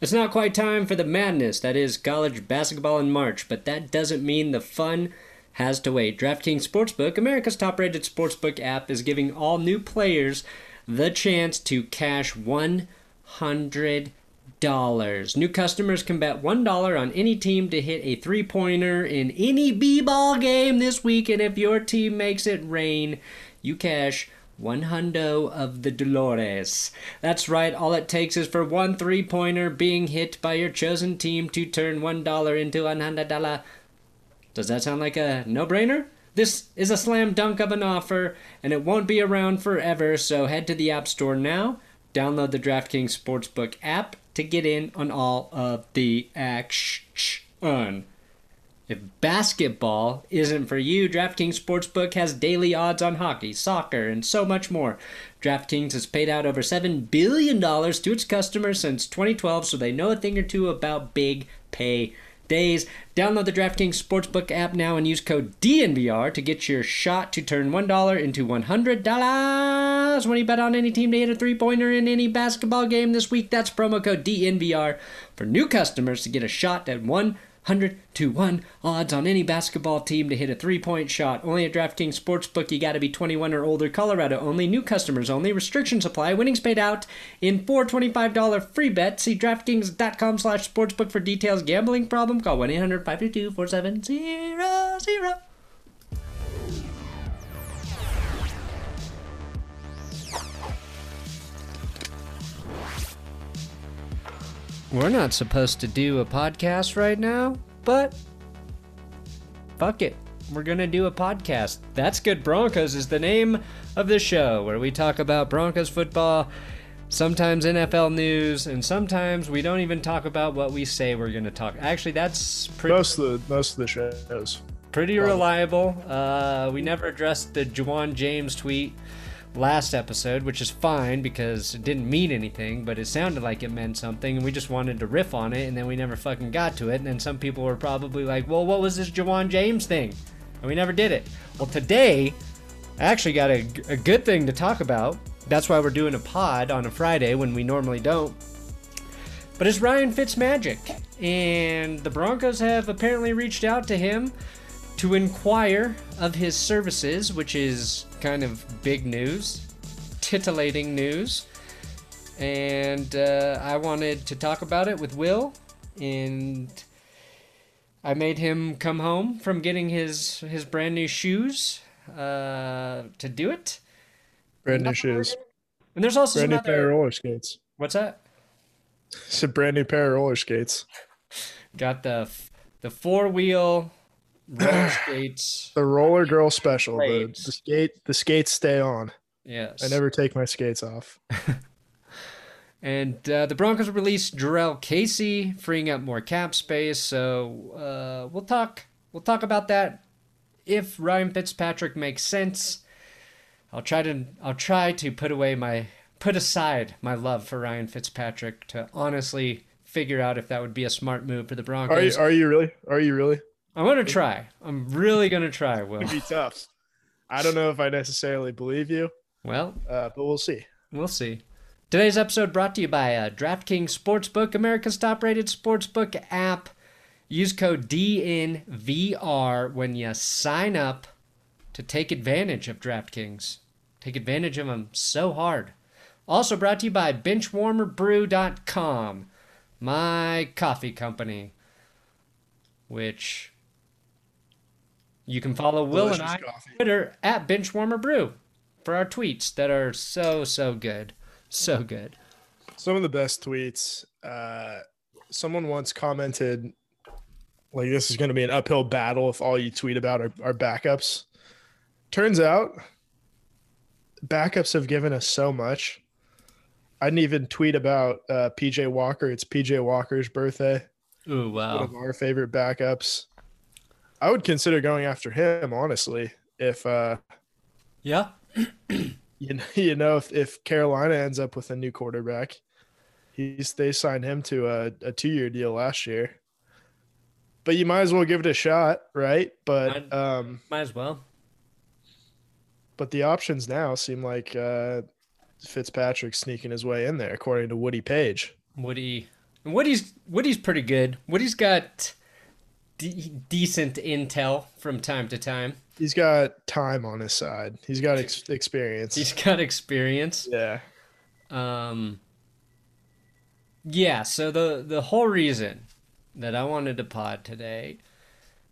It's not quite time for the madness that is college basketball in March, but that doesn't mean the fun has to wait. DraftKings Sportsbook, America's top rated sportsbook app, is giving all new players the chance to cash $100. New customers can bet $1 on any team to hit a three pointer in any B ball game this week, and if your team makes it rain, you cash one hundo of the Dolores. That's right, all it takes is for one three pointer being hit by your chosen team to turn one dollar into one hundred dollar. Does that sound like a no brainer? This is a slam dunk of an offer, and it won't be around forever, so head to the App Store now, download the DraftKings Sportsbook app to get in on all of the action. If basketball isn't for you, DraftKings Sportsbook has daily odds on hockey, soccer, and so much more. DraftKings has paid out over $7 billion to its customers since 2012, so they know a thing or two about big pay days. Download the DraftKings Sportsbook app now and use code DNVR to get your shot to turn $1 into $100 when you bet on any team to hit a three pointer in any basketball game this week. That's promo code DNVR for new customers to get a shot at one 100 to 1 odds on any basketball team to hit a three point shot. Only at DraftKings Sportsbook, you gotta be 21 or older. Colorado only. New customers only. Restrictions apply. Winnings paid out in four $25 free bets. See DraftKings.com slash sportsbook for details. Gambling problem? Call 1 800 522 4700. We're not supposed to do a podcast right now, but fuck it. We're going to do a podcast. That's Good Broncos is the name of the show where we talk about Broncos football, sometimes NFL news, and sometimes we don't even talk about what we say we're going to talk. Actually, that's pretty most of the most of the shows. Pretty reliable. Uh, we never addressed the Ja'Wuan James tweet last episode, which is fine because it didn't mean anything, but it sounded like it meant something, and we just wanted to riff on it, and then we never fucking got to it. And then some people were probably like, well, what was this Ja'Wuan James thing? And we never did it. Well, today, I actually got a, a good thing to talk about. That's why we're doing a pod on a Friday when we normally don't. But it's Ryan Fitzmagic, and the Broncos have apparently reached out to him to inquire of his services, which is kind of big news, titillating news. And uh, I wanted to talk about it with Will, and I made him come home from getting his his brand new shoes uh, to do it. Brand new shoes. And there's also brand new other... pair of roller skates. What's that? It's a brand new pair of roller skates. Got the the four wheel roller skates. The roller girl special. The, the skate the skates stay on. Yes. I never take my skates off. and uh, the Broncos released Jurrell Casey, freeing up more cap space. So uh, we'll talk. We'll talk about that if Ryan Fitzpatrick makes sense. I'll try to. I'll try to put away my put aside my love for Ryan Fitzpatrick to honestly figure out if that would be a smart move for the Broncos. Are you, are you really? Are you really? I'm gonna try. I'm really gonna try. Will it'd be tough. I don't know if I necessarily believe you. Well, uh, but we'll see. We'll see. Today's episode brought to you by uh, DraftKings Sportsbook, America's top-rated sportsbook app. Use code DNVR when you sign up to take advantage of DraftKings. Take advantage of them so hard. Also brought to you by BenchwarmerBrew.com, my coffee company, which you can follow Will and I on Twitter at Benchwarmer Brew for our tweets that are so so good, so good. Some of the best tweets. Uh, someone once commented, like this is going to be an uphill battle if all you tweet about are, are backups. Turns out, backups have given us so much. I didn't even tweet about uh, PJ Walker. It's PJ Walker's birthday. Ooh, wow! One of our favorite backups. I would consider going after him, honestly, if uh, Yeah. you know, you know if, if Carolina ends up with a new quarterback. He's they signed him to a, a two year deal last year. But you might as well give it a shot, right? But I'd- um Might as well. but the options now seem like uh Fitzpatrick sneaking his way in there, according to Woody Paige. Woody. Woody's Woody's pretty good. Woody's got de- decent intel from time to time. He's got time on his side. He's got ex- experience. He's got experience. yeah. Um. Yeah. So the the whole reason that I wanted to pod today,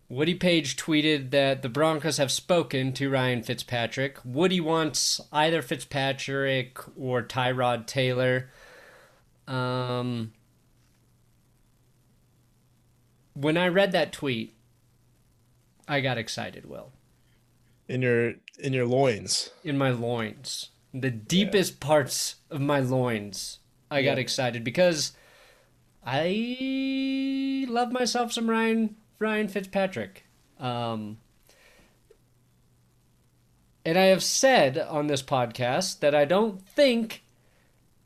Woody Paige tweeted that the Broncos have spoken to Ryan Fitzpatrick. Woody wants either Fitzpatrick or Tyrod Taylor. Um. When I read that tweet, I got excited. Will In your in your loins. in my loins, the deepest parts of my loins. I got excited because I love myself some Ryan Ryan Fitzpatrick. Um, and I have said on this podcast that I don't think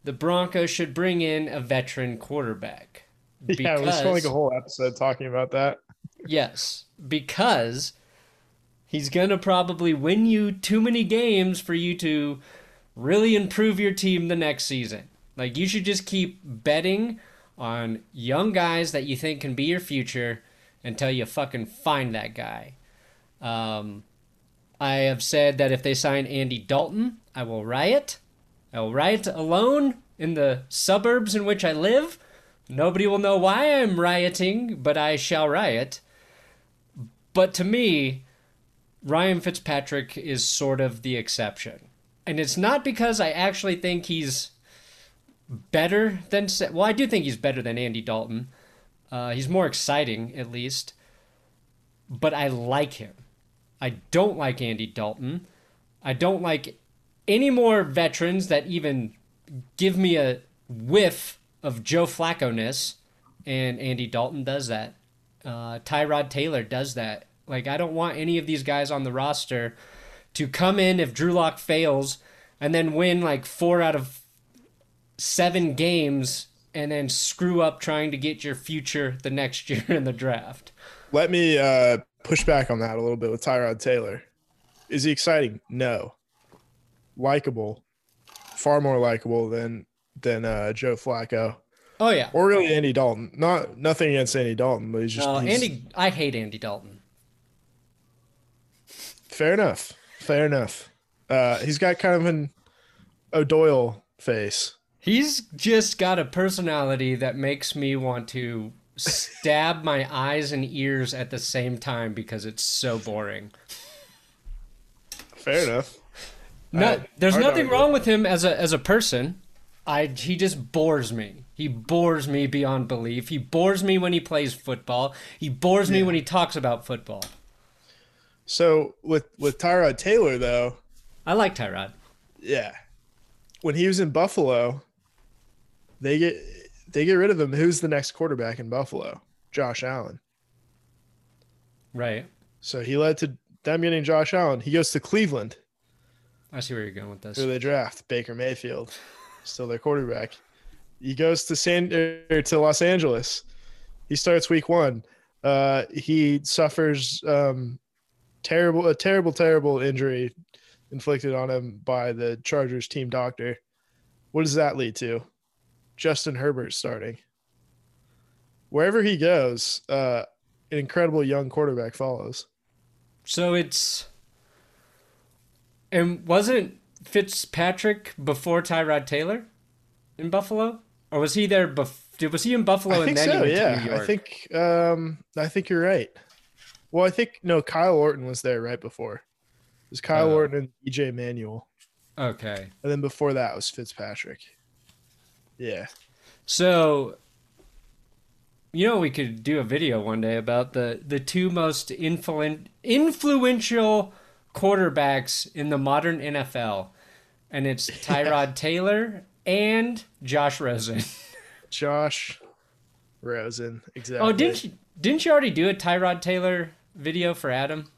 the Broncos should bring in a veteran quarterback. Yeah, we spent like a whole episode talking about that. Yes, because he's going to probably win you too many games for you to really improve your team the next season. Like, you should just keep betting on young guys that you think can be your future until you fucking find that guy. Um, I have said that if they sign Andy Dalton, I will riot. I will riot alone in the suburbs in which I live. Nobody will know why I'm rioting, but I shall riot. But to me, Ryan Fitzpatrick is sort of the exception. And it's not because I actually think he's better than. Well, I do think he's better than Andy Dalton. Uh, he's more exciting, at least. But I like him. I don't like Andy Dalton. I don't like any more veterans that even give me a whiff of Joe Flacco ness. And Andy Dalton does that. Uh, Tyrod Taylor does that. Like, I don't want any of these guys on the roster to come in if Drew Lock fails and then win like four out of seven games and then screw up trying to get your future the next year in the draft. Let me uh, push back on that a little bit with Tyrod Taylor. Is he exciting? No. Likable, far more likable than than uh, Joe Flacco Oh yeah. or really Andy Dalton. Not nothing against Andy Dalton, but he's just No, he's- Andy I hate Andy Dalton. Fair enough. Fair enough. Uh, he's got kind of an O'Doyle face. He's just got a personality that makes me want to stab my eyes and ears at the same time because it's so boring. Fair enough. No, Uh, there's nothing wrong with him as a as a person. I he just bores me. He bores me beyond belief. He bores me when he plays football. He bores me when he talks about football. So with with Tyrod Taylor though, I like Tyrod. yeah, when he was in Buffalo, they get they get rid of him. Who's the next quarterback in Buffalo? Josh Allen. Right. So he led to them getting Josh Allen. He goes to Cleveland, I see where you're going with this. who they draft Baker Mayfield, still their quarterback. He goes to San er, to Los Angeles. He starts week one. Uh, he suffers um, terrible a terrible terrible injury inflicted on him by the Chargers team doctor. What does that lead to? Justin Herbert starting. Wherever he goes, uh, an incredible young quarterback follows. So it's and wasn't Fitzpatrick before Tyrod Taylor in Buffalo, or was he there? Bef- was he in Buffalo I and think then so. he went to Yeah, New York? I think um, I think you're right. Well, I think no, Kyle Orton was there right before. It was Kyle Oh. Orton and EJ Manuel, Okay. and then before that was Fitzpatrick. Yeah, So, you know, we could do a video one day about the the two most influen- influential quarterbacks in the modern NFL, and it's Tyrod Taylor and Josh Rosen. Josh Rosen, exactly. Oh, didn't you didn't you already do a Tyrod Taylor video for Adam?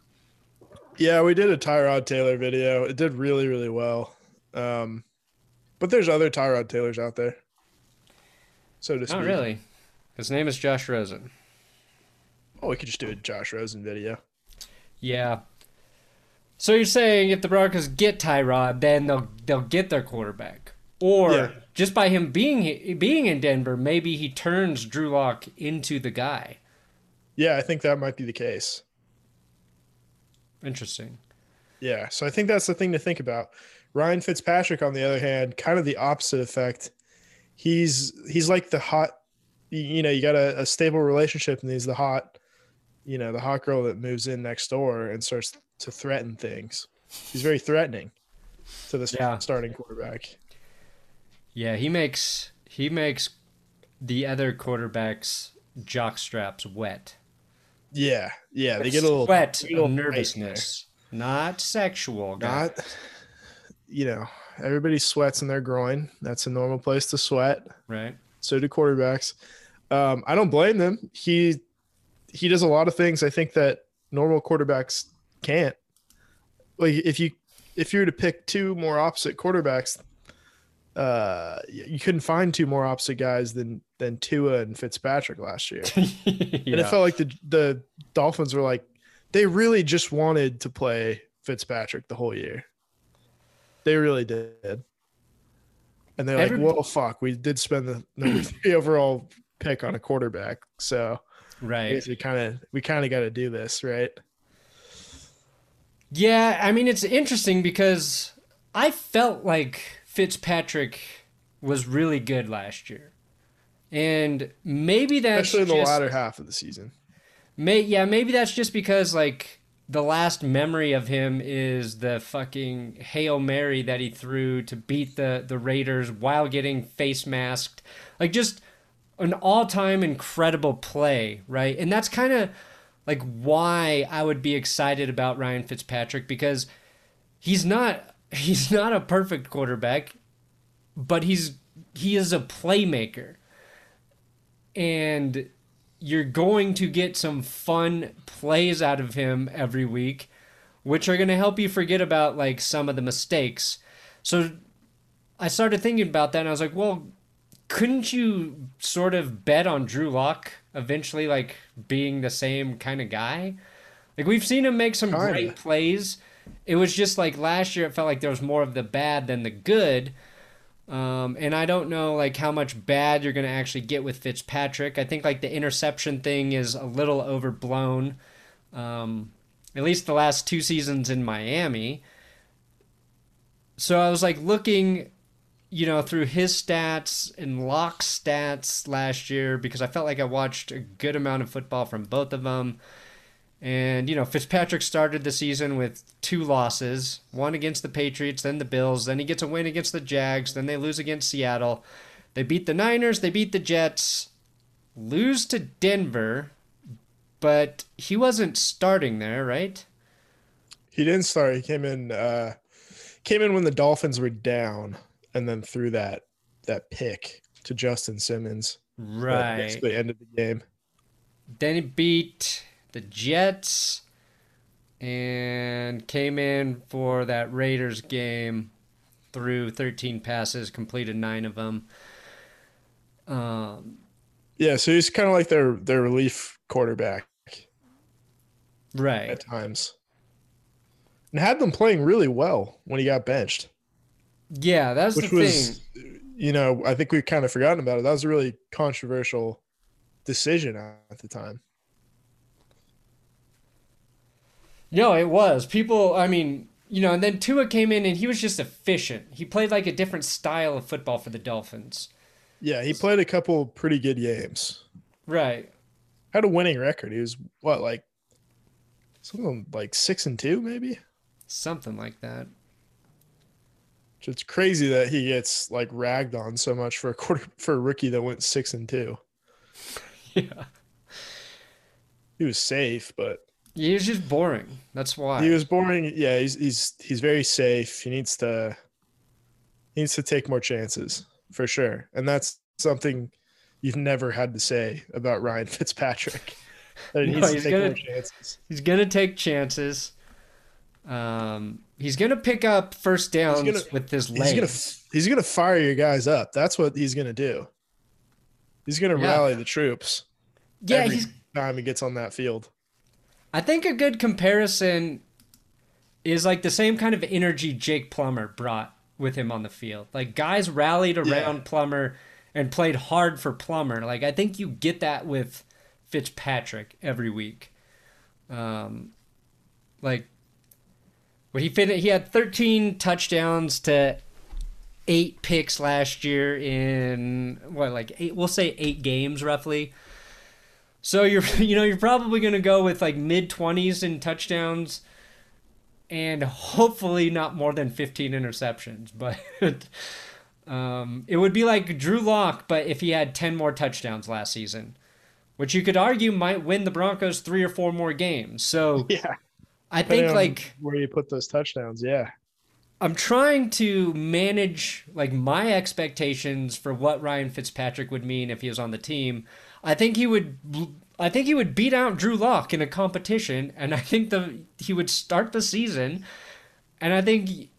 Yeah, we did a Tyrod Taylor video. It did really, really well. Um, but there's other Tyrod Taylors out there. So to speak. Oh, really? His name is Josh Rosen. Oh, we could just do a Josh Rosen video. Yeah. So you're saying if the Broncos get Tyrod, then they'll they'll get their quarterback, or Yeah. just by him being being in Denver, maybe he turns Drew Lock into the guy. Yeah, I think that might be the case. Interesting. Yeah, so I think that's the thing to think about. Ryan Fitzpatrick, on the other hand, kind of the opposite effect. He's he's like the hot, you- you know, you got a, a stable relationship, and he's the hot, you know, the hot girl that moves in next door and starts to threaten things. He's very threatening to the Yeah. starting quarterback. Yeah, he makes he makes the other quarterbacks jock straps wet. Yeah, yeah, they get a little sweat they get a little tight nervousness, not sexual. guys. Not, you know, everybody sweats in their groin. That's a normal place to sweat. right. so do quarterbacks. Um, I don't blame them. He he does a lot of things I think that normal quarterbacks can't. Like if you if you were to pick two more opposite quarterbacks, uh, you couldn't find two more opposite guys than than Tua and Fitzpatrick last year. And it felt like the the Dolphins were like they really just wanted to play Fitzpatrick the whole year. They really did. And they're Every- like, well, fuck, we did spend the number three overall pick on a quarterback. So right. we kind of we kind of got to do this, right? Yeah, I mean it's interesting because I felt like Fitzpatrick was really good last year. And maybe that's Especially in the just, latter half of the season. May yeah, maybe that's just because like the last memory of him is the fucking Hail Mary that he threw to beat the the Raiders while getting face masked. Like just an all-time incredible play, right? And that's kind of like why I would be excited about Ryan Fitzpatrick because he's not he's not a perfect quarterback, but he's he is a playmaker. And you're going to get some fun plays out of him every week, which are going to help you forget about like some of the mistakes. So I started thinking about that and I was like, well, couldn't you sort of bet on Drew Lock eventually like being the same kind of guy? Like we've seen him make some great plays. It was just like last year it felt like there was more of the bad than the good. Um, and I don't know like how much bad you're gonna actually get with Fitzpatrick. I think like the interception thing is a little overblown. Um, at least the last two seasons in Miami. So I was like looking, you know, through his stats and Lock's stats last year because I felt like I watched a good amount of football from both of them. And, you know, Fitzpatrick started the season with two losses one against the Patriots, then the Bills. Then he gets a win against the Jags. Then they lose against Seattle. They beat the Niners. They beat the Jets. Lose to Denver. But he wasn't starting there, right? He didn't start. He came in uh came in when the Dolphins were down and then threw that that pick to Justin Simmons. Right. that Right. Basically ended the game. Then he beat the Jets and came in for that Raiders game. Threw 13 passes, completed nine of them. Um, Yeah, so he's kind of like their their relief quarterback right. at times. And had them playing really well when he got benched, Yeah, that's which the was thing. you know, I think we've kind of forgotten about it. That was a really controversial decision at the time. No, it was. People, I mean, you know, and then Tua came in and he was just efficient. He played like a different style of football for the Dolphins. Yeah, he played a couple pretty good games. Right. Had a winning record. He was what like something like six and two, maybe. Something like that. It's crazy that he gets like ragged on so much for a quarter for a rookie that went six and two. Yeah. He was safe, but He was just boring. That's why. he was boring. Yeah, he's he's he's very safe. He needs to he needs to take more chances. for sure. And that's something you've never had to say about Ryan Fitzpatrick. That he No, to he's take gonna- more chances. He's gonna take chances. Um, he's gonna pick up first downs gonna- with his He's legs. gonna he's gonna fire your guys up. That's what he's gonna do. He's gonna Yeah. rally the troops yeah, every he's. time he gets on that field. I think a good comparison is like the same kind of energy Jake Plummer brought with him on the field. Like guys rallied around Yeah. Plummer and played hard for Plummer. Like I think you get that with Fitzpatrick every week. Um, like when he fin- he had 13 touchdowns to eight picks last year in what like eight we'll say eight games roughly. So you're you know you're probably going to go with like mid 20s in touchdowns and hopefully not more than 15 interceptions, but um, it would be like Drew Lock but if he had 10 more touchdowns last season, which you could argue might win the Broncos 3 or 4 more games. So Yeah. I Depending think like where you put those touchdowns, yeah. I'm trying to manage like my expectations for what Ryan Fitzpatrick would mean if he was on the team. I think he would I think he would beat out Drew Lock in a competition and I think the he would start the season and I think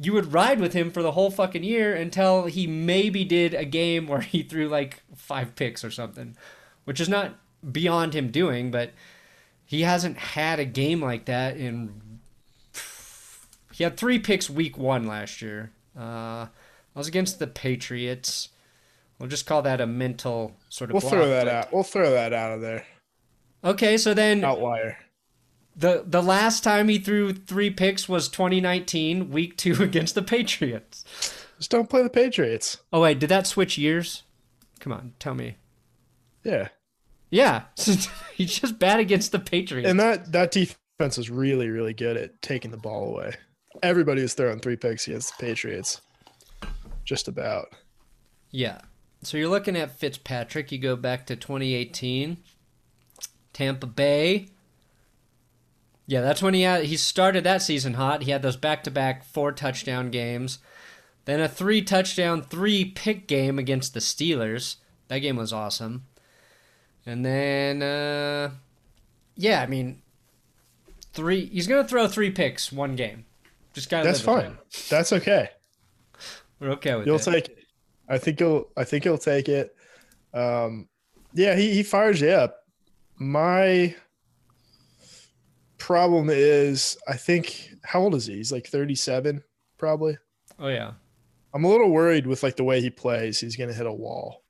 you would ride with him for the whole fucking year until he maybe did a game where he threw like five picks or something, which is not beyond him doing, but he hasn't had a game like that in he had three picks week one last year. Uh, I was against the Patriots. We'll just call that a mental sort of. We'll throw that out. We'll throw that out of there. Okay, so then Outlier. the the last time he threw three picks was 2019, week two against the Patriots. Just don't play the Patriots. Oh wait, did that switch years? Come on, tell me. Yeah. Yeah, he's just bad against the Patriots. And that that defense was really, really good at taking the ball away. Everybody was throwing three picks against the Patriots. Just about. Yeah. So you're looking at Fitzpatrick. You go back to 2018, Tampa Bay. Yeah, that's when he had he started that season hot. He had those back-to-back four touchdown games, then a three touchdown, three pick game against the Steelers. That game was awesome. And then, uh, yeah, I mean, three. He's gonna throw three picks one game. Just gotta. That's fine. That's okay. We're okay with it. You'll it. take it. I think he'll I think he'll take it. Um yeah, he, he fires you up. My problem is I think how old is he? He's like 37, probably. oh yeah. I'm a little worried with like the way he plays. He's gonna hit a wall.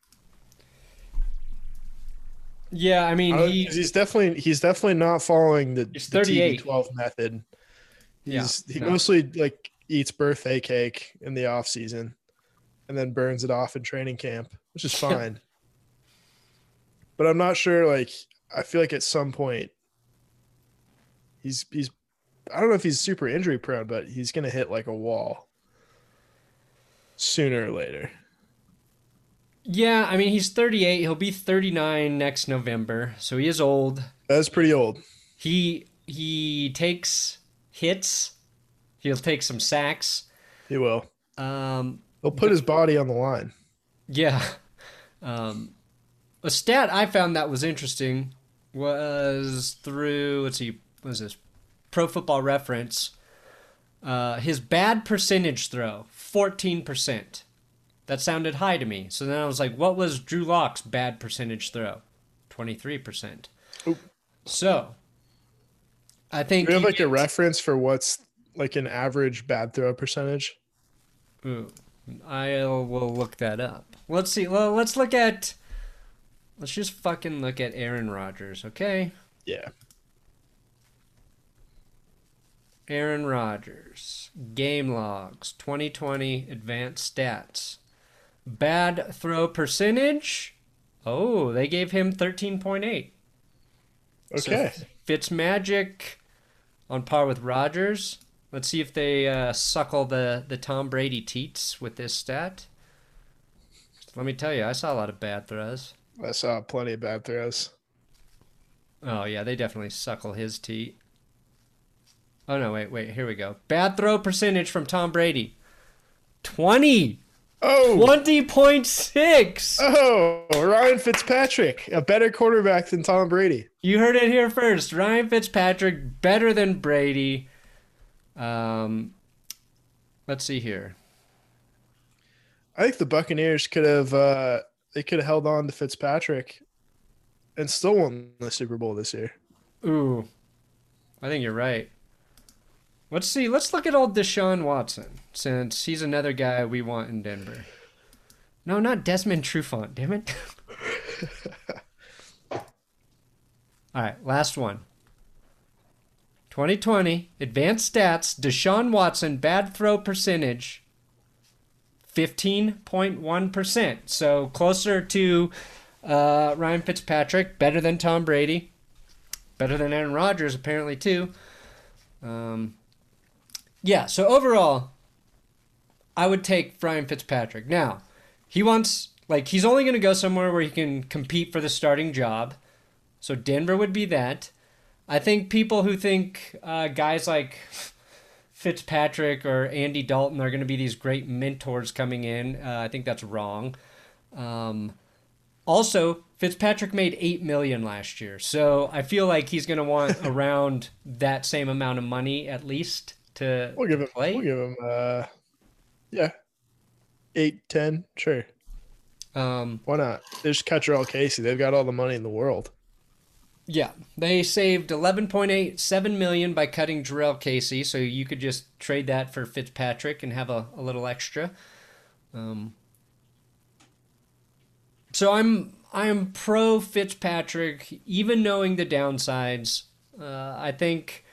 Yeah, I mean, I don't- he's definitely he's definitely not following the, He's the 38. TB12 method. Yeah, He's he no. mostly like eats birthday cake in the off season and then burns it off in training camp, which is fine. but I'm not sure like I feel like at some point he's he's I don't know if he's super injury prone, but he's gonna hit like a wall sooner or later. Yeah, I mean, he's 38. He'll be 39 next November, so he is old. That's pretty old. He he takes hits. He'll take some sacks. He will. Um, He'll put his body on the line. yeah. Um, a stat I found that was interesting was through let's see, what is this? Pro Football Reference. Uh, his bad percentage throw, 14%. That sounded high to me. So then I was like, what was Drew Lock's bad percentage throw? 23%. Oop. So, I think. Do you have like a reference for what's like an average bad throw percentage? Ooh, I will look that up. Let's see. Well, let's look at. Let's just fucking look at Aaron Rodgers, okay? Yeah. Aaron Rodgers, game logs, 2020 advanced stats. Bad throw percentage. Oh, they gave him 13.8. Okay. So. Fitzmagic on par with Rodgers. Let's see if they uh, suckle the, the Tom Brady teats with this stat. Let me tell you, I saw a lot of bad throws. I saw plenty of bad throws. Oh yeah, they definitely suckle his teat. Oh no, wait, wait, here we go. Bad throw percentage from Tom Brady. 20. Oh, 20.6. oh, Ryan Fitzpatrick, a better quarterback than Tom Brady. You heard it here first. Ryan Fitzpatrick better than Brady. Um, let's see here. I think the Buccaneers could have uh, they could have held on to Fitzpatrick and still won the Super Bowl this year. Ooh, I think you're right. Let's see. Let's look at old Deshaun Watson, since he's another guy we want in Denver. No, not Desmond Trufant. Damn it. All right, last one. 2020 advanced stats. Deshaun Watson bad throw percentage. 15.1%. So closer to uh, Ryan Fitzpatrick, better than Tom Brady, better than Aaron Rodgers, apparently, too. Um, yeah, so overall, I would take Ryan Fitzpatrick. Now, he wants, like, he's only going to go somewhere where he can compete for the starting job. So Denver would be that. I think people who think uh, guys like Fitzpatrick or Andy Dalton are going to be these great mentors coming in, uh, I think that's wrong. Um, also, Fitzpatrick made eight million last year, so I feel like he's going to want around that same amount of money at least to We'll give him. play. We'll give him. Uh, yeah, eight, ten, sure. Um, Why not? There's Cutterell Casey. They've got all the money in the world. yeah, they saved eleven point eight seven million by cutting Jurrell Casey, so you could just trade that for Fitzpatrick and have a, a little extra. Um, so I'm I'm pro Fitzpatrick, even knowing the downsides. Uh, I think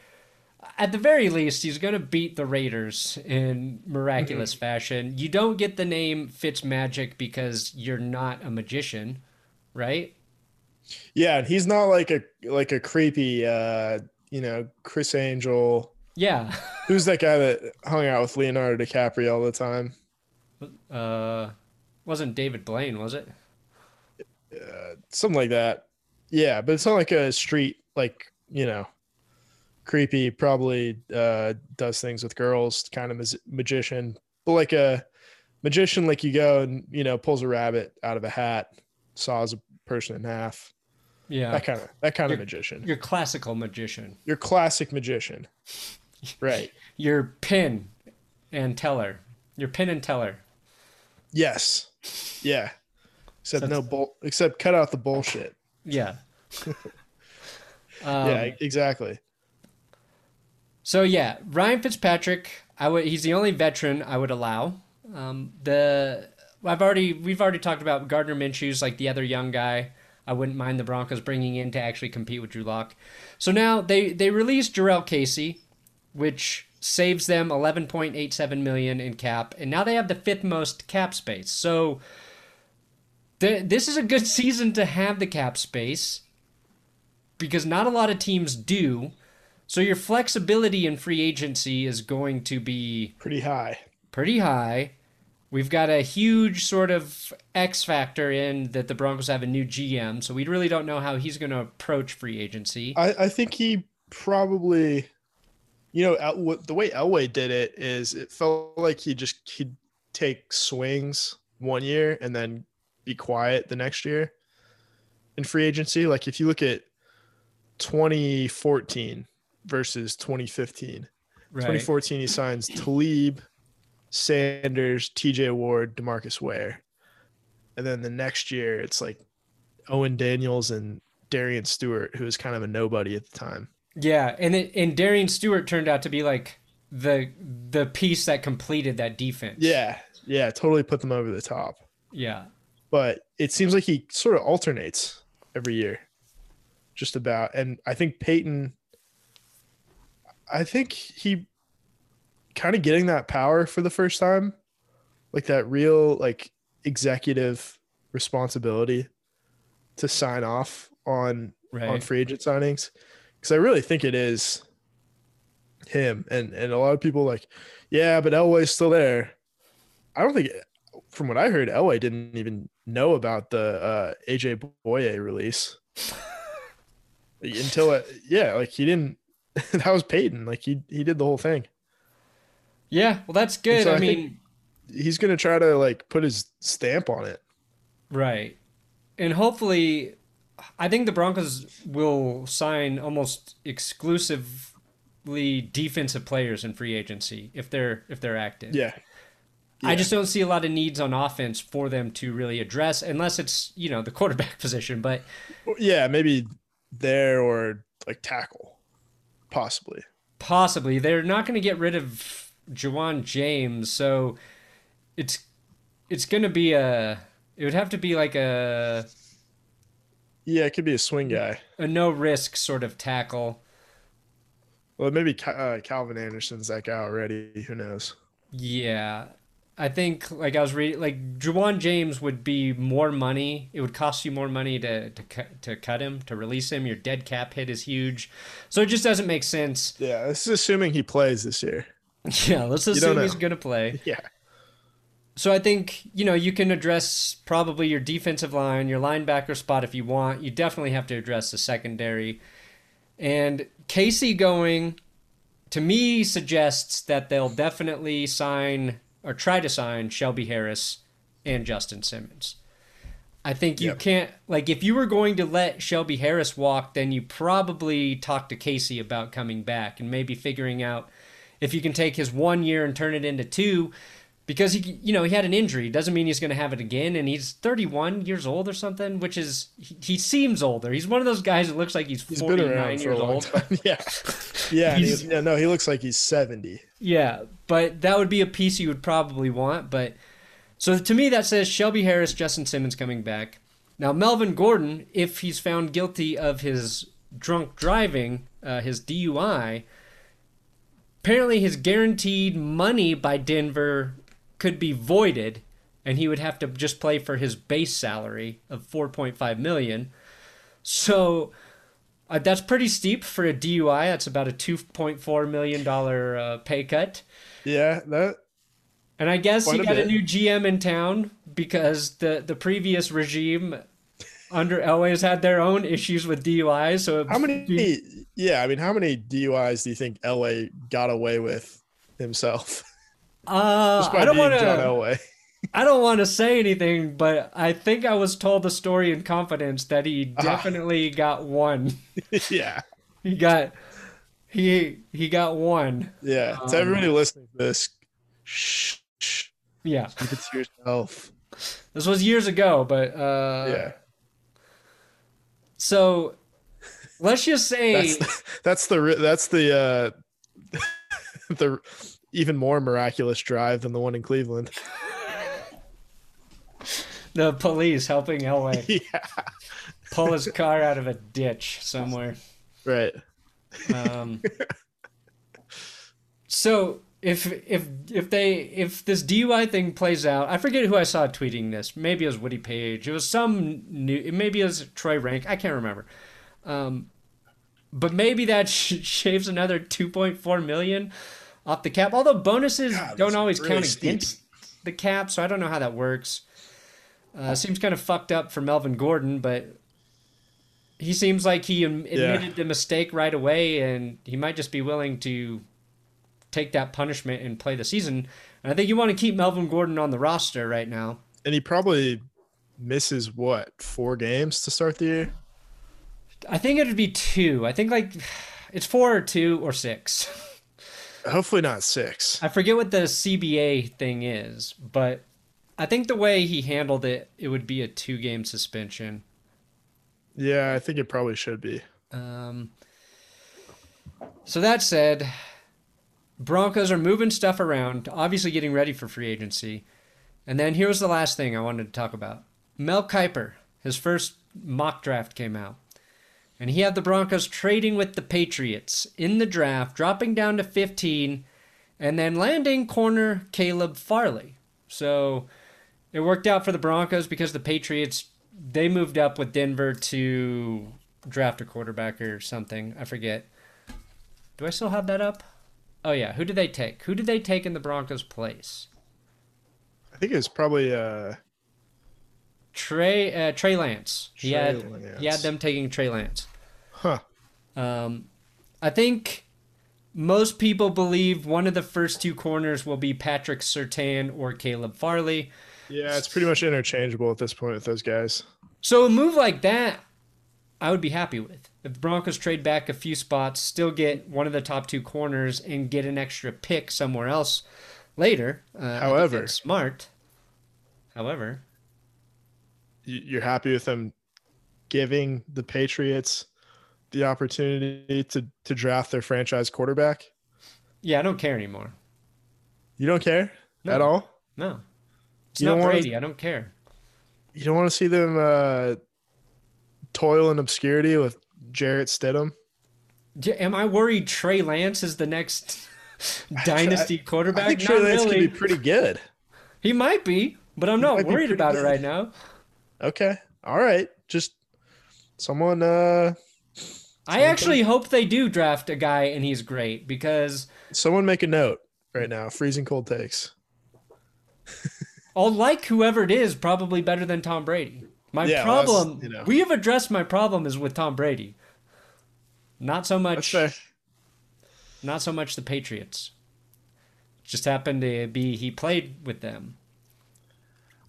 at the very least he's going to beat the Raiders in miraculous fashion. You don't get the name Fitzmagic because you're not a magician, right? Yeah, and he's not like a like a creepy, uh, you know, Criss Angel. Yeah. Who's that guy that hung out with Leonardo DiCaprio all the time? Uh, wasn't David Blaine, was it? Something like that. Yeah, but it's not like a street like you know, creepy. Probably uh, does things with girls, kind of magician, but like a magician, like you go and you know pulls a rabbit out of a hat, saws a person in half. Yeah. That kind of that kind of magician. Your classical magician. Your classic magician. Right. Your Penn and Teller. Your Penn and Teller. Yes. Yeah. Except So no bull. Except cut out the bullshit. Yeah. um, yeah. Exactly. So yeah, Ryan Fitzpatrick. I would. He's the only veteran I would allow. Um, the I've already we've already talked about Gardner Minshew's like the other young guy. I wouldn't mind the Broncos bringing in to actually compete with Drew Lock. So now they they released Jurrell Casey, which saves them 11.87 million in cap, and now they have the fifth most cap space. So th- this is a good season to have the cap space because not a lot of teams do. So your flexibility in free agency is going to be Pretty high. pretty high. We've got a huge sort of X factor in that the Broncos have a new GM, so we really don't know how he's going to approach free agency. I, I think he probably, you know, El- what- the way Elway did it is it felt like he just he'd take swings one year and then be quiet the next year in free agency. Like if you look at 2014 versus 2015, Right. 2014 he signs Talib, Sanders, TJ Ward, Demarcus Ware. And then the next year it's like Owen Daniels and Darian Stewart, who was kind of a nobody at the time. Yeah, and it, and Darian Stewart turned out to be like the the piece that completed that defense. Yeah, yeah, totally put them over the top. Yeah. But it seems like he sort of alternates every year, just about. And I think Peyton, I think he kind of getting that power for the first time, like that real like executive responsibility to sign off on on free agent signings. Because I really think it is him. And and a lot of people like yeah but Elway's still there. I don't think from what I heard Elway didn't even know about the uh AJ Bouye release. Until it, yeah like he didn't that was Peyton like he he did the whole thing Yeah, well that's good. so I I mean, he's gonna try to like put his stamp on it. Right. And hopefully I think the Broncos will sign almost exclusively defensive players in free agency if they're if they're active. Yeah. I just don't see a lot of needs on offense for them to really address unless it's, you know, the quarterback position, but Yeah, maybe there or like tackle, possibly. possibly they're not going to get rid of Ja'Wuan James, so it's it's going to be a it would have to be like a Yeah, it could be a swing guy. a no risk sort of tackle. Well, maybe uh, Calvin Anderson's that guy already. Who knows? Yeah. I think like I was reading like Ja'Wuan James would be more money. It would cost you more money to to cut to cut him, to release him. Your dead cap hit is huge. So it just doesn't make sense. Yeah, this is assuming he plays this year. Yeah, let's assume he's going to play. Yeah. So I think, you know, you can address probably your defensive line, your linebacker spot if you want. You definitely have to address the secondary. And Casey going to me suggests that they'll definitely sign or try to sign Shelby Harris and Justin Simmons. I think you Yep. can't like if you were going to let Shelby Harris walk, then you probably talk to Casey about coming back and maybe figuring out if you can take his one year and turn it into two because he you know he had an injury doesn't mean he's going to have it again and he's 31 years old or something which is he, he seems older he's one of those guys that looks like he's He's been 49 around for a years long old time. Yeah. Yeah. yeah. No, he looks like he's 70. yeah but that would be a piece you would probably want but so to me that says shelby harris justin simmons coming back now melvin gordon if he's found guilty of his drunk driving uh, his dui apparently his guaranteed money by denver could be voided and he would have to just play for his base salary of 4.5 million so uh, that's pretty steep for a dui that's about a 2.4 million dollar uh, pay cut Yeah. That. and I guess he Quite a got a new GM in town because the the previous regime under Elway has had their own issues with DUI. So How many? Yeah. I mean, how many DUIs do you think LA got away with himself? Uh, I don't want to. I don't want to say anything, but I think I was told the story in confidence that he Ah. definitely got one. yeah. He got he he got one. Yeah. Um, to everybody listening to this, shh, shh, Yeah, keep it to yourself. this was years ago, but uh, yeah. So let's just say That's that's the that's the uh the even more miraculous drive than the one in Cleveland. the police helping Elway yeah. pull his car out of a ditch somewhere. Right. Um, so if if if they if this DUI thing plays out, I forget who I saw tweeting this. Maybe it was Woody Paige. It was some new. Maybe it was Troy Renck. I can't remember. Um, but maybe that sh- shaves another two point four million off the cap. Although bonuses God, don't always really count steep. against the cap, so I don't know how that works. Uh, seems kind of fucked up for Melvin Gordon, but he seems like he admitted the mistake right away, and he might just be willing to take that punishment and play the season. And I think you want to keep Melvin Gordon on the roster right now. And he probably misses what, four games to start the year? I think it would be two. I think like it's four or two or six. Hopefully not six. I forget what the CBA thing is, but I think the way he handled it, it would be a two game suspension. Yeah, I think it probably should be. Um, so that said, Broncos are moving stuff around, obviously getting ready for free agency. And then here's the last thing I wanted to talk about. Mel Kiper, his first mock draft came out. And he had the Broncos trading with the Patriots in the draft, dropping down to 15, and then landing corner Caleb Farley. So it worked out for the Broncos because the Patriots they moved up with Denver to draft a quarterback or something. I forget. Do I still have that up? Oh yeah, who did they take? Who did they take in the Broncos' place? I think it was probably uh Trey uh, Trey Lance. He Trey had he had them taking Trey Lance. huh. Um, I think Most people believe one of the first two corners will be Patrick Surtain or Caleb Farley. Yeah, it's pretty much interchangeable at this point with those guys. So a move like that, I would be happy with. If the Broncos trade back a few spots, still get one of the top two corners, and get an extra pick somewhere else later. Uh, However, smart. However, you're happy with them giving the Patriots the opportunity to to draft their franchise quarterback? Yeah, I don't care anymore. You don't care no. at all? No. It's you not Brady. To, I don't care. You don't want to see them uh, toil in obscurity with Jarrett Stidham? Am I worried Trey Lance is the next dynasty quarterback? I think Trey not Lance really. could be pretty good. He might be, but I'm not worried about it right now. Okay. All right. Just someone uh I actually hope they do draft a guy and he's great because someone make a note right now. Freezing cold takes. I'll like whoever it is probably better than Tom Brady. My yeah, problem, well, you know. we have addressed my problem is with Tom Brady. Not so much. Not so much the Patriots. Just happened to be he played with them.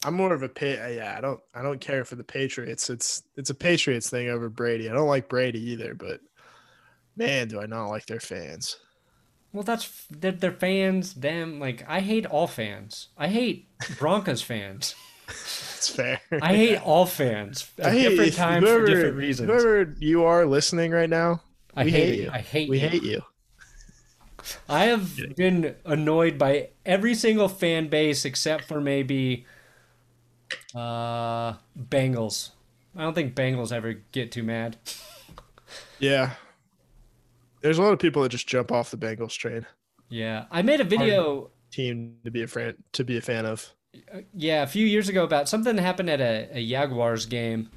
I'm more of a pay. Uh, yeah, I don't. I don't care for the Patriots. It's it's a Patriots thing over Brady. I don't like Brady either, but man, do I not like their fans. Well, that's their, their fans. Them like I hate all fans. I hate Broncos fans. It's fair. I hate all fans at I hate, different times whoever, for different reasons. Whoever you are listening right now, I hate, hate you. I hate we you. hate you. I have been annoyed by every single fan base except for maybe uh, Bengals. I don't think Bengals ever get too mad. yeah. There's a lot of people that just jump off the Bengals train. Yeah. I made a video team to be a fan to be a fan of. Uh, yeah, a few years ago about something that happened at a, a Jaguars game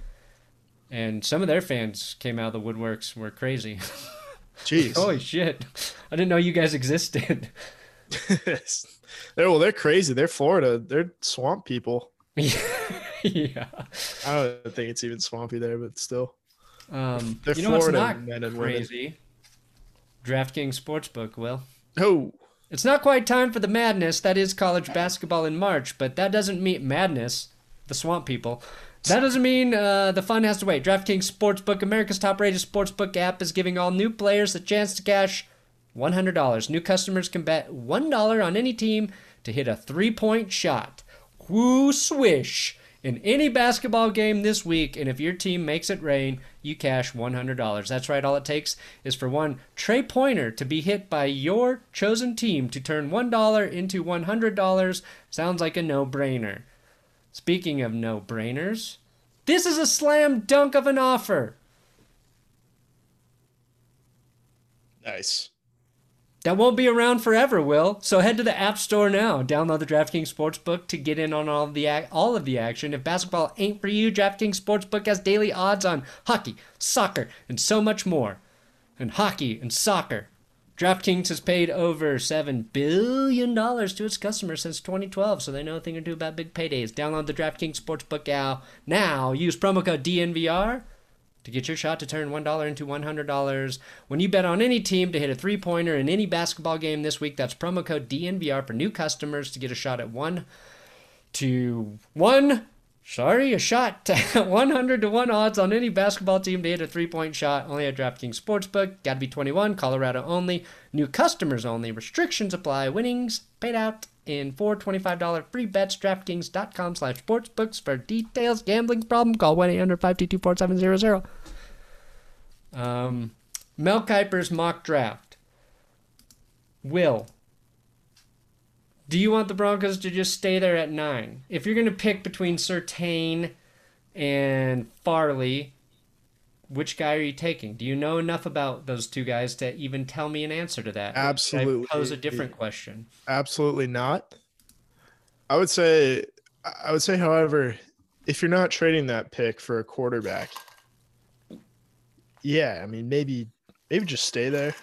and some of their fans came out of the woodworks were crazy. Jeez. Holy shit. I didn't know you guys existed. they're well, they're crazy. They're Florida. They're swamp people. yeah. I don't think it's even swampy there, but still. Um, They're you know Florida what's not crazy? DraftKings Sportsbook, Will. Oh. It's not quite time for the madness. That is college basketball in March, but that doesn't mean madness, the swamp people. That doesn't mean uh, the fun has to wait. DraftKings Sportsbook, America's top-rated sportsbook app, is giving all new players the chance to cash $100. New customers can bet $1 on any team to hit a three-point shot. Woo swish! in any basketball game this week, and if your team makes it rain, you cash $100. That's right, all it takes is for one Trey Pointer to be hit by your chosen team to turn $1 into $100. Sounds like a no brainer. Speaking of no brainers, this is a slam dunk of an offer. Nice that won't be around forever, Will. So head to the App Store now. Download the DraftKings Sportsbook to get in on all of the all of the action. If basketball ain't for you, DraftKings Sportsbook has daily odds on hockey, soccer, and so much more. And hockey and soccer. DraftKings has paid over $7 billion to its customers since 2012, so they know a thing or two about big paydays. Download the DraftKings Sportsbook now. Now, use promo code DNVR to get your shot to turn $1 into $100 when you bet on any team to hit a three pointer in any basketball game this week. That's promo code DNVR for new customers to get a shot at one to one. Sorry, a shot 100 to 1 odds on any basketball team to hit a three point shot. Only at DraftKings Sportsbook. Got to be 21, Colorado only. New customers only. Restrictions apply. Winnings paid out in four $25 free bets. DraftKings.com slash sportsbooks for details. Gambling problem? Call 1-800-522-4700. Um, Mel Kiper's mock draft. Will. Do you want the Broncos to just stay there at nine? If you're going to pick between Surtain and Farley, which guy are you taking? Do you know enough about those two guys to even tell me an answer to that? Absolutely. I pose a different question. Absolutely not. I would say, I would say, however, if you're not trading that pick for a quarterback, yeah, I mean, maybe, maybe just stay there.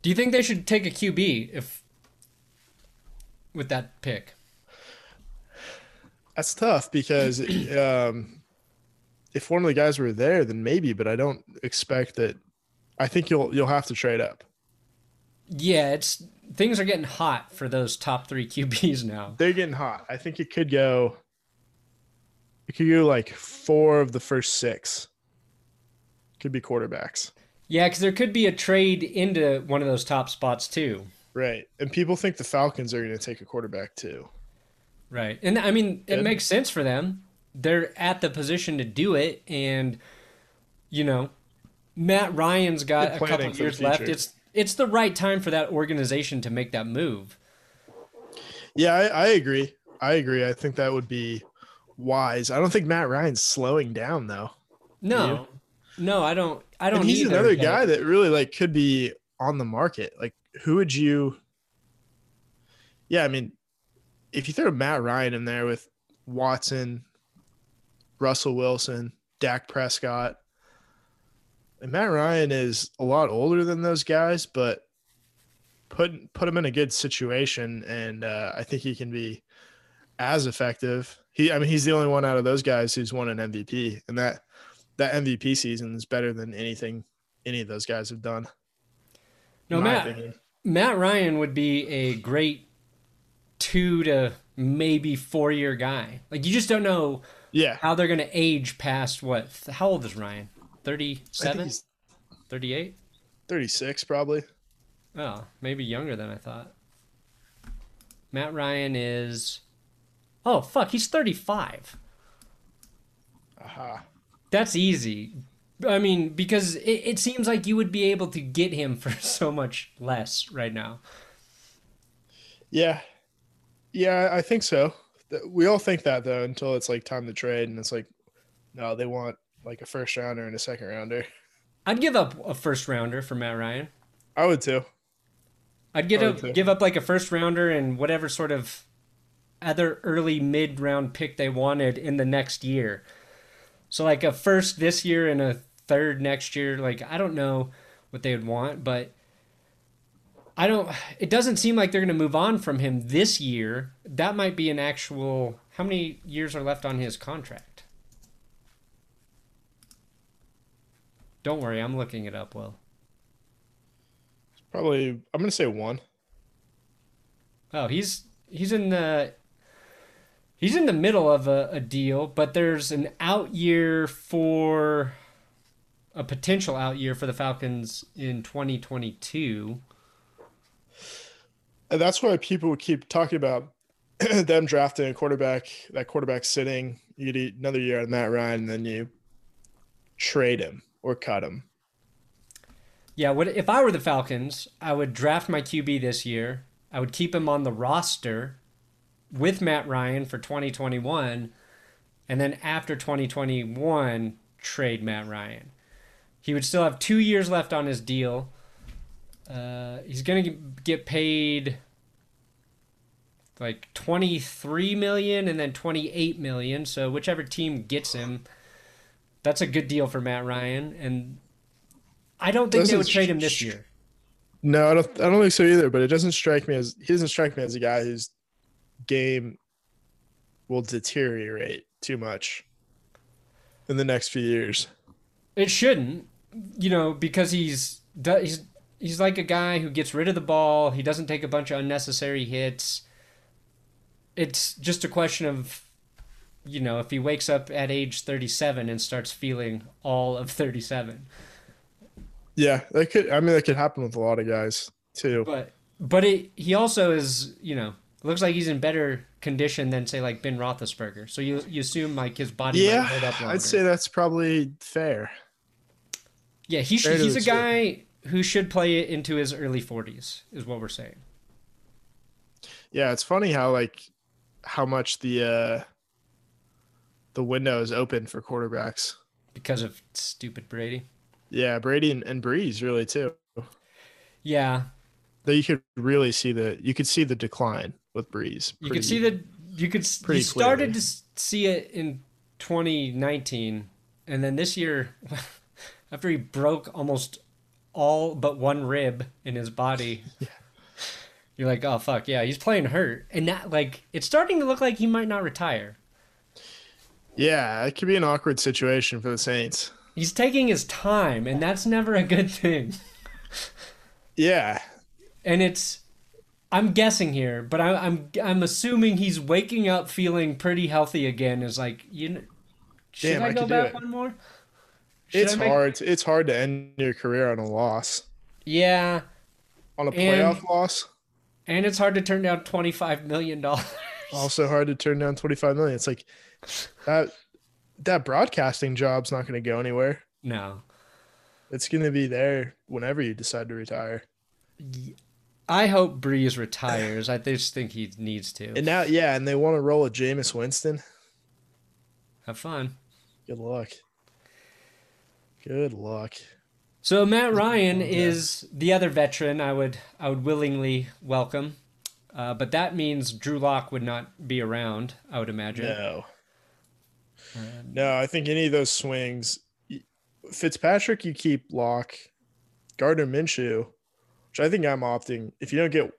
Do you think they should take a QB if with that pick? That's tough because um, if one of the guys were there, then maybe, but I don't expect that. I think you'll you'll have to trade up. Yeah, it's things are getting hot for those top three QBs now. They're getting hot. I think it could go. It could go like four of the first six. Could be quarterbacks. Yeah, because there could be a trade into one of those top spots too. Right. And people think the Falcons are going to take a quarterback too. Right. And I mean, it Good. makes sense for them. They're at the position to do it. And, you know, Matt Ryan's got a couple years left. It's it's the right time for that organization to make that move. Yeah, I, I agree. I agree. I think that would be wise. I don't think Matt Ryan's slowing down though. No. No, I don't I don't and he's either, another but- guy that really like could be on the market. Like, who would you? Yeah, I mean, if you throw Matt Ryan in there with Watson, Russell Wilson, Dak Prescott, and Matt Ryan is a lot older than those guys, but put put him in a good situation, and uh, I think he can be as effective. He, I mean, he's the only one out of those guys who's won an MVP, and that that MVP season is better than anything any of those guys have done. No, Matt opinion. Matt Ryan would be a great two to maybe four year guy. Like you just don't know Yeah, how they're going to age past what? How old is Ryan? I 37? 38? 36 probably. Oh, maybe younger than I thought. Matt Ryan is. Oh, fuck, he's 35. Aha. That's easy. I mean, because it, it seems like you would be able to get him for so much less right now. Yeah, yeah, I think so. We all think that though until it's like time to trade, and it's like, no, they want like a first rounder and a second rounder. I'd give up a first rounder for Matt Ryan. I would too. I'd give up give up like a first rounder and whatever sort of other early mid round pick they wanted in the next year. So like a first this year and a third next year. Like I don't know what they would want, but I don't. It doesn't seem like they're going to move on from him this year. That might be an actual. How many years are left on his contract? Don't worry, I'm looking it up. Will. Probably, I'm gonna say one. Oh, he's he's in the he's in the middle of a, a deal, but there's an out year for a potential out year for the Falcons in 2022. And that's why people would keep talking about them drafting a quarterback. That quarterback sitting. You get another year on Matt Ryan, and then you trade him or cut him. Yeah, what if I were the Falcons, I would draft my QB this year. I would keep him on the roster with Matt Ryan for 2021 and then after 2021 trade Matt Ryan. He would still have 2 years left on his deal. Uh, he's going to get paid like 23 million and then 28 million, so whichever team gets him that's a good deal for Matt Ryan and I don't think they Doesn't would trade him this year. No, I don't. I don't think so either. But it doesn't strike me as he doesn't strike me as a guy whose game will deteriorate too much in the next few years. It shouldn't, you know, because he's he's he's like a guy who gets rid of the ball. He doesn't take a bunch of unnecessary hits. It's just a question of, you know, if he wakes up at age thirty-seven and starts feeling all of thirty-seven. Yeah, that could. I mean, that could happen with a lot of guys too. But but it, he also is, you know, looks like he's in better condition than say like Ben Roethlisberger. So you you assume like his body yeah, might hold up longer. I'd say that's probably fair. Yeah, he he's a guy who should play it into his early 40s, is what we're saying. Yeah, it's funny how like how much the uh the window is open for quarterbacks. Because of stupid Brady. Yeah, Brady and, and Brees really too. Yeah, That you could really see the you could see the decline with Brees. you could see that. You could. pretty You started clearly. to see it in 2019, and then this year, after he broke almost all but one rib in his body, you're like, oh fuck, yeah, he's playing hurt, and that like it's starting to look like he might not retire. Yeah, it could be an awkward situation for the Saints. He's taking his time, and that's never a good thing. Yeah, and it's I'm guessing here, but I, I'm I'm assuming he's waking up feeling pretty healthy again. Is like you know, should Damn, I, I go back one more? Should It's make- hard. It's hard to end your career on a loss, Yeah, on a And- playoff loss. and it's hard to turn down twenty five million dollars. Also hard to turn down twenty five million. It's like that. That broadcasting job's not going to go anywhere. no, It's going to be there whenever you decide to retire. I hope Brees retires. I just think he needs to. And now, yeah, and they want to roll a Jameis Winston. Have fun. Good luck. Good luck. So Matt Ryan is the other veteran I would I would willingly welcome, uh, but that means Drew Lock would not be around. I would imagine. No. No, I think any of those swings, Fitzpatrick, you keep Lock, Gardner Minshew, which I think I'm opting. If you don't get,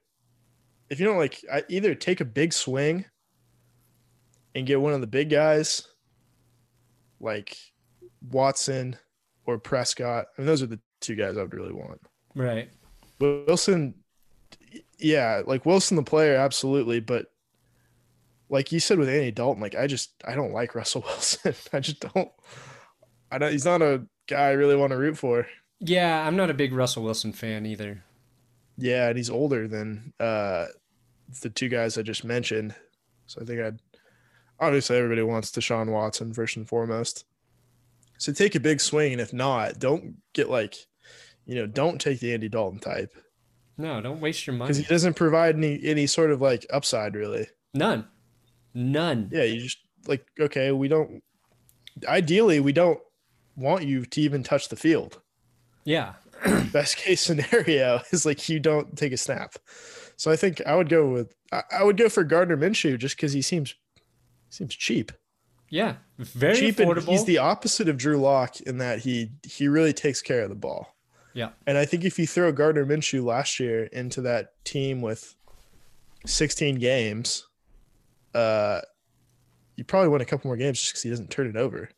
if you don't like, I, either take a big swing and get one of the big guys, like Watson or Prescott. I mean, those are the two guys I would really want. Right. Wilson, yeah, like Wilson the player, absolutely, but like you said with Andy Dalton, like I just I don't like Russell Wilson. I just don't. I don't. He's not a guy I really want to root for. Yeah, I'm not a big Russell Wilson fan either. Yeah, and he's older than uh the two guys I just mentioned. So I think I'd obviously everybody wants Deshaun Watson first and foremost. So take a big swing, and if not, don't get like, you know, don't take the Andy Dalton type No, don't waste your money because he doesn't provide any any sort of like upside really. None. None. Yeah, you just like okay, we don't. Ideally, we don't want you to even touch the field. Yeah. Best case scenario is like you don't take a snap. So I think I would go with I, I would go for Gardner Minshew just because he seems seems cheap. Yeah. Very cheap affordable. he's the opposite of Drew Lock in that he he really takes care of the ball. yeah. And I think if you throw Gardner Minshew last year into that team with 16 games, uh, you probably win a couple more games just because he doesn't turn it over.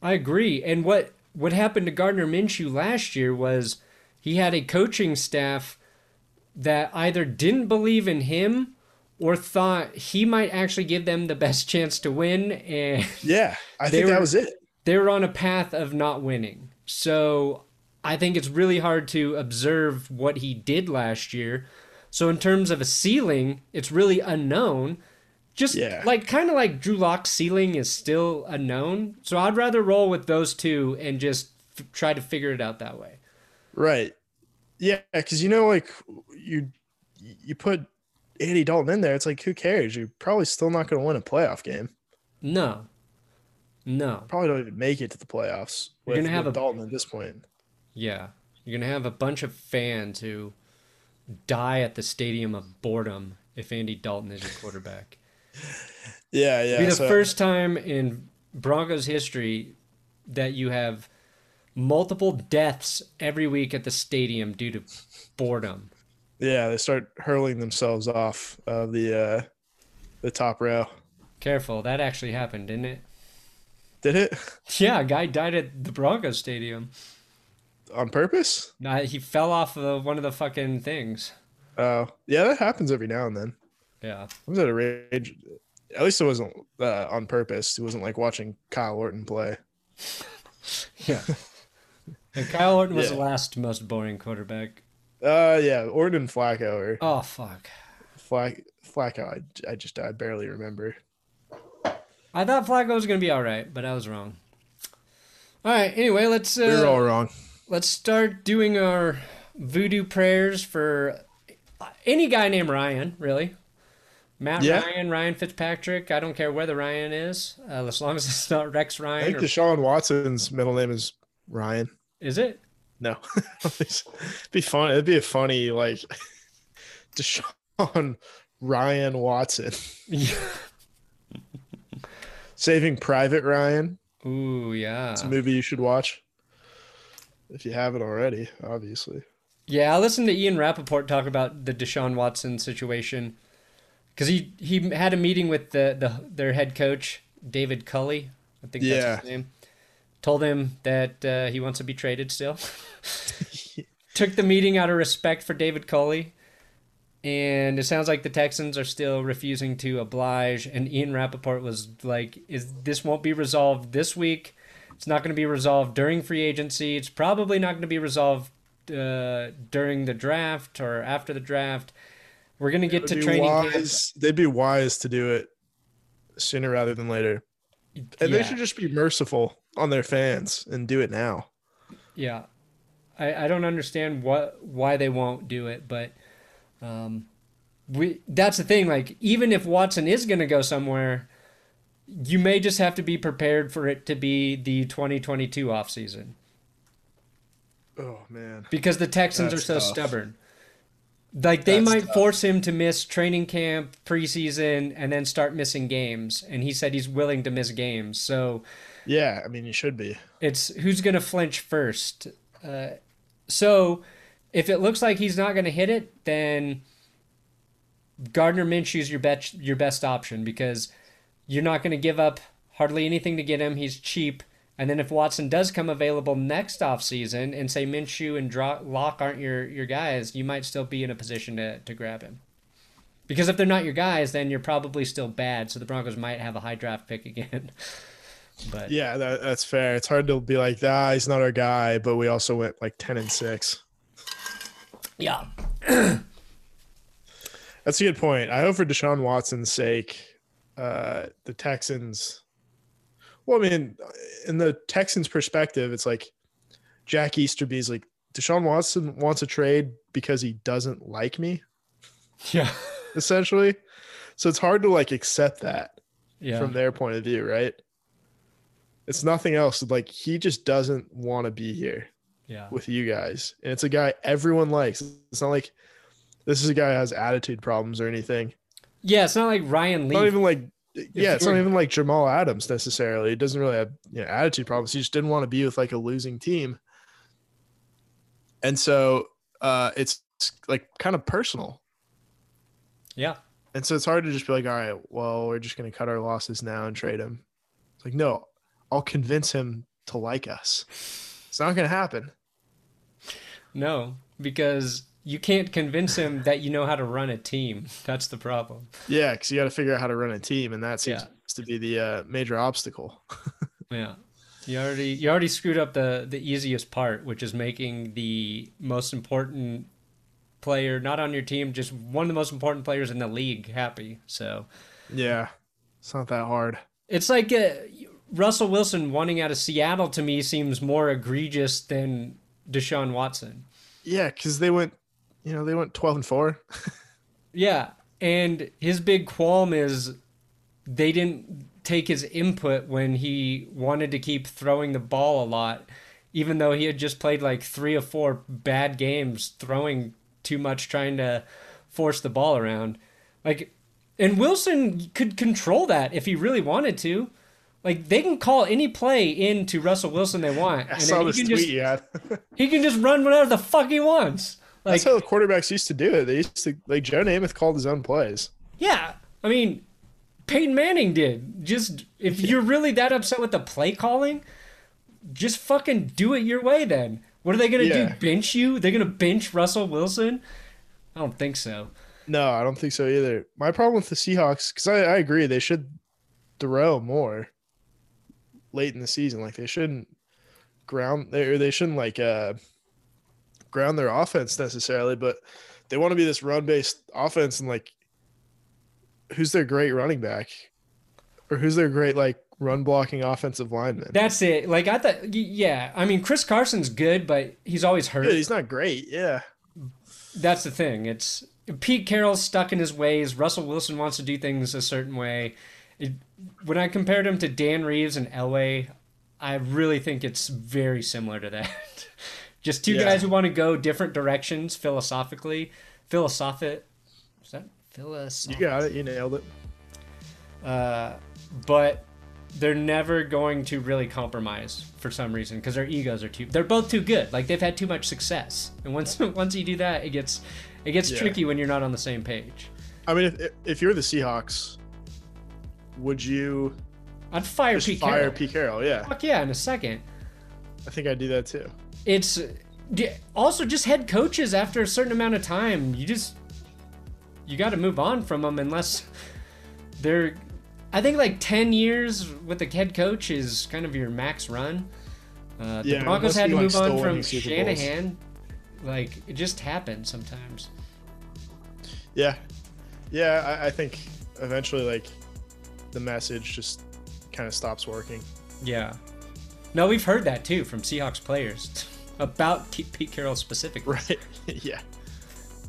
I agree. And what what happened to Gardner Minshew last year was he had a coaching staff that either didn't believe in him or thought he might actually give them the best chance to win and Yeah, I think that were- was it. they were on a path of not winning. So I think it's really hard to observe what he did last year. So in terms of a ceiling, it's really unknown. Just Yeah. like kind of like Drew Lock's ceiling is still unknown. So I'd rather roll with those two and just f- try to figure it out that way. Right. Yeah, because you know, like you you put Andy Dalton in there, it's like who cares? You're probably still not going to win a playoff game. No. No. Probably don't even make it to the playoffs. You're with- gonna have a- Dalton at this point. Yeah. You're going to have a bunch of fans who die at the stadium of boredom if Andy Dalton is your quarterback. Yeah, yeah. be the so- first time in Broncos history that you have multiple deaths every week at the stadium due to boredom. Yeah, they start hurling themselves off of the uh the top row. Careful, that actually happened, didn't it? Did it Yeah, a guy died at the Broncos stadium. on purpose? Nah, he fell off of one of the fucking things. Oh, yeah, that happens every now and then. Yeah. I was at a rage. At least it wasn't uh, on purpose. It wasn't like watching Kyle Orton play. Yeah. And Kyle Orton was Yeah. the last most boring quarterback. Uh, yeah, Orton and Flacco or Oh fuck. Flack Flacco. I, I just I barely remember. I thought Flacco was gonna be all right, but I was wrong. All right. Anyway, let's uh, We're all wrong. let's start doing our voodoo prayers for any guy named Ryan, really. Matt Yeah. Ryan, Ryan Fitzpatrick. I don't care where the Ryan is, uh, as long as it's not Rex Ryan. I think Or, Deshaun Watson's middle name is Ryan. is it? No, it'd be fun. It'd be a funny like Deshaun Ryan Watson Saving Private Ryan. Ooh, yeah. It's a movie you should watch if you haven't already. Obviously, Yeah, I listened to Ian Rapoport talk about the Deshaun Watson situation because he, he had a meeting with the, the their head coach David Culley. I think that's Yeah. his name. Told him that uh, he wants to be traded still. took the meeting out of respect for David Culley. And it sounds like the Texans are still refusing to oblige. And Ian Rapoport was like, "Is this won't be resolved this week? It's not going to be resolved during free agency. It's probably not going to be resolved uh, during the draft or after the draft. We're going to get to training camp. wise, They'd be wise to do it sooner rather than later. And Yeah. they should just be merciful on their fans and do it now. Yeah, I, I don't understand what why they won't do it, but um, we that's the thing. Like even if Watson is going to go somewhere, you may just have to be prepared for it to be the 2022 offseason Oh man. because the Texans That's are so tough. stubborn. Like they That's might tough. force him to miss training camp, preseason, and then start missing games. And he said he's willing to miss games. So Yeah, I mean you should be. it's who's going to flinch first. Uh, so if it looks like he's not going to hit it, then Gardner Minshew's your best your best option because you're not going to give up hardly anything to get him. He's cheap. And then if Watson does come available next offseason and say Minshew and Dro- Lock aren't your, your guys, you might still be in a position to, to grab him. Because if they're not your guys, then you're probably still bad. So the Broncos might have a high draft pick again. but Yeah, that, that's fair. It's hard to be like, ah, he's not our guy, but we also went like ten and six. yeah. That's a good point. I hope for Deshaun Watson's sake, uh, the Texans. Well, I mean, in the Texans' perspective, it's like Jack Easterby's like Deshaun Watson wants a trade because he doesn't like me, Yeah. essentially. So it's hard to like accept that Yeah. from their point of view, right? It's nothing else. Like he just doesn't want to be here. yeah. with you guys. And it's a guy everyone likes. It's not like this is a guy who has attitude problems or anything. Yeah, it's not like Ryan Leaf. not even like yeah, it's not even like Jamal Adams necessarily. He doesn't really have you know, attitude problems. He just didn't want to be with like a losing team. And so uh it's like kind of personal. yeah. And so it's hard to just be like, all right, well, we're just gonna cut our losses now and trade him. It's like, no, I'll convince him to like us. It's not gonna happen. No, because you can't convince him that you know how to run a team. That's the problem. Yeah, because you got to figure out how to run a team, and that seems Yeah. to be the uh, major obstacle. Yeah. You already you already screwed up the the easiest part, which is making the most important player not on your team, just one of the most important players in the league happy. So, yeah, it's not that hard. it's like uh, Russell Wilson wanting out of Seattle to me seems more egregious than Deshaun Watson. Yeah, because they went, you know, they went twelve and four. Yeah, and his big qualm is they didn't take his input when he wanted to keep throwing the ball a lot, even though he had just played like three or four bad games throwing too much, trying to force the ball around. Like, and Wilson could control that if he really wanted to. Like they can call any play into Russell Wilson they want, I and saw this can tweet just you had. he can just run whatever the fuck he wants. Like That's how the quarterbacks used to do it. They used to like Joe Namath called his own plays. Yeah, I mean, Peyton Manning did. Just if you're really that upset with the play calling, just fucking do it your way. Then what are they gonna Yeah. do? Bench you? They're gonna bench Russell Wilson? I don't think so. No, I don't think so either. My problem with the Seahawks, because I, I agree, they should throw more late in the season. Like they shouldn't ground they or they shouldn't like uh ground their offense necessarily, but they want to be this run based offense and like who's their great running back? Or who's their great like run blocking offensive lineman? That's it. Like I thought. Yeah, I mean, Chris Carson's good, but he's always hurt. Yeah, he's not great. Yeah. That's the thing. It's Pete Carroll's stuck in his ways. Russell Wilson wants to do things a certain way. It, when I compared him to Dan Reeves and Elway, I really think it's very similar to that. Just two Yeah. guys who want to go different directions philosophically. Philosophic. Is that You got it. You nailed it. Uh, but they're never going to really compromise for some reason because their egos are too. They're both too good. Like they've had too much success, and once once you do that, it gets it gets Yeah. tricky when you're not on the same page. I mean, if if you're the Seahawks, would you I'd fire just Pete fire Carroll. Pete Carroll? Yeah, Fuck yeah, in a second. I think I'd do that too. It's also just head coaches after a certain amount of time, you just you got to move on from them unless they're. I think like ten years with a head coach is kind of your max run. Uh, the Yeah, Broncos had to you, like, move on from winning Super Bowls. Shanahan. Like it just happens sometimes. Yeah, yeah. I, I think eventually, like, the message just kind of stops working. Yeah. No, we've heard that too from Seahawks players about Pete Carroll specifically. Right? yeah.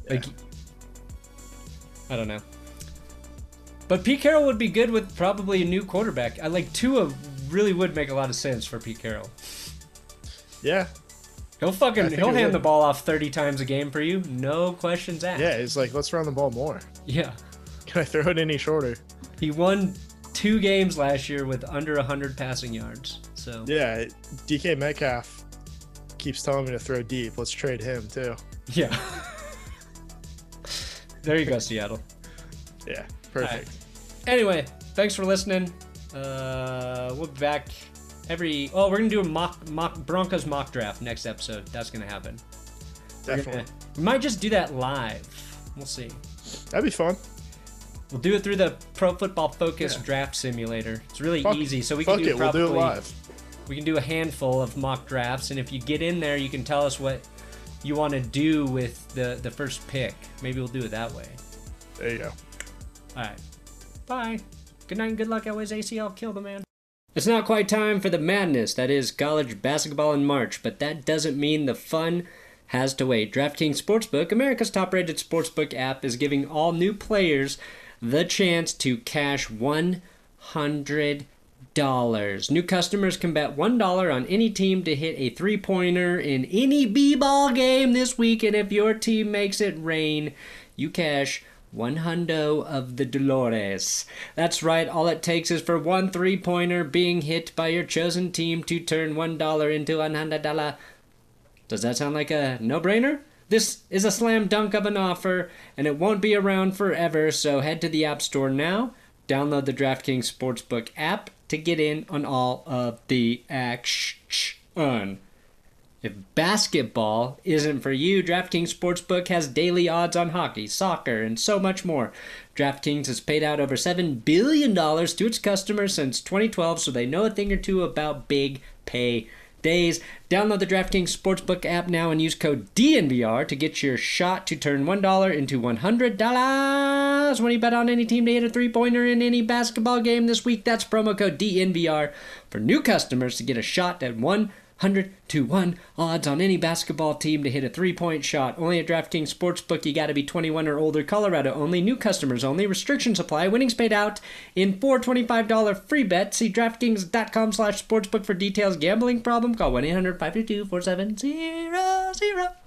Like, I don't know. But Pete Carroll would be good with probably a new quarterback. I like Tua really would make a lot of sense for Pete Carroll. Yeah. He'll fucking he'll hand would. the ball off 30 times a game for you, no questions asked. Yeah. he's like let's run the ball more. Yeah. Can I throw it any shorter? He won two games last year with under 100 passing yards. So, Yeah. DK Metcalf keeps telling me to throw deep. Let's trade him too. yeah. there you go, Seattle. Yeah. Perfect. Anyway, thanks for listening. Uh, we'll be back every. Oh, we're gonna do a mock mock Broncos mock draft next episode. That's gonna happen. Definitely. gonna- we might just do that live. We'll see. That'd be fun. We'll do it through the Pro Football Focus Yeah. Draft Simulator. It's really Fuck- easy, so we can do it. probably We'll do it live. we can do a handful of mock drafts, and if you get in there, you can tell us what you want to do with the the first pick. Maybe we'll do it that way. There you go. All right. Bye. Good night and good luck. Always ACL. Kill the man. It's not quite time for the madness that is college basketball in March, but that doesn't mean the fun has to wait. DraftKings Sportsbook, America's top rated sportsbook app, is giving all new players the chance to cash $100. New customers can bet $1 on any team to hit a three pointer in any B ball game this week, and if your team makes it rain, you cash one hundo of the Dolores. That's right, all it takes is for one three pointer being hit by your chosen team to turn one dollar into one hundred dollar. Does that sound like a no brainer? This is a slam dunk of an offer, and it won't be around forever, so head to the App Store now, download the DraftKings Sportsbook app to get in on all of the action. If basketball isn't for you, DraftKings Sportsbook has daily odds on hockey, soccer, and so much more. DraftKings has paid out over $7 billion to its customers since 2012, so they know a thing or two about big pay days. Download the DraftKings Sportsbook app now and use code DNVR to get your shot to turn $1 into $100 when you bet on any team to hit a three pointer in any basketball game this week. That's promo code DNVR for new customers to get a shot at 100 to 1 odds on any basketball team to hit a three point shot. Only at DraftKings Sportsbook, you gotta be 21 or older. Colorado only. New customers only. Restrictions apply. Winnings paid out in four $25 free bets. See DraftKings.com slash sportsbook for details. Gambling problem? Call 1 800 522 4700.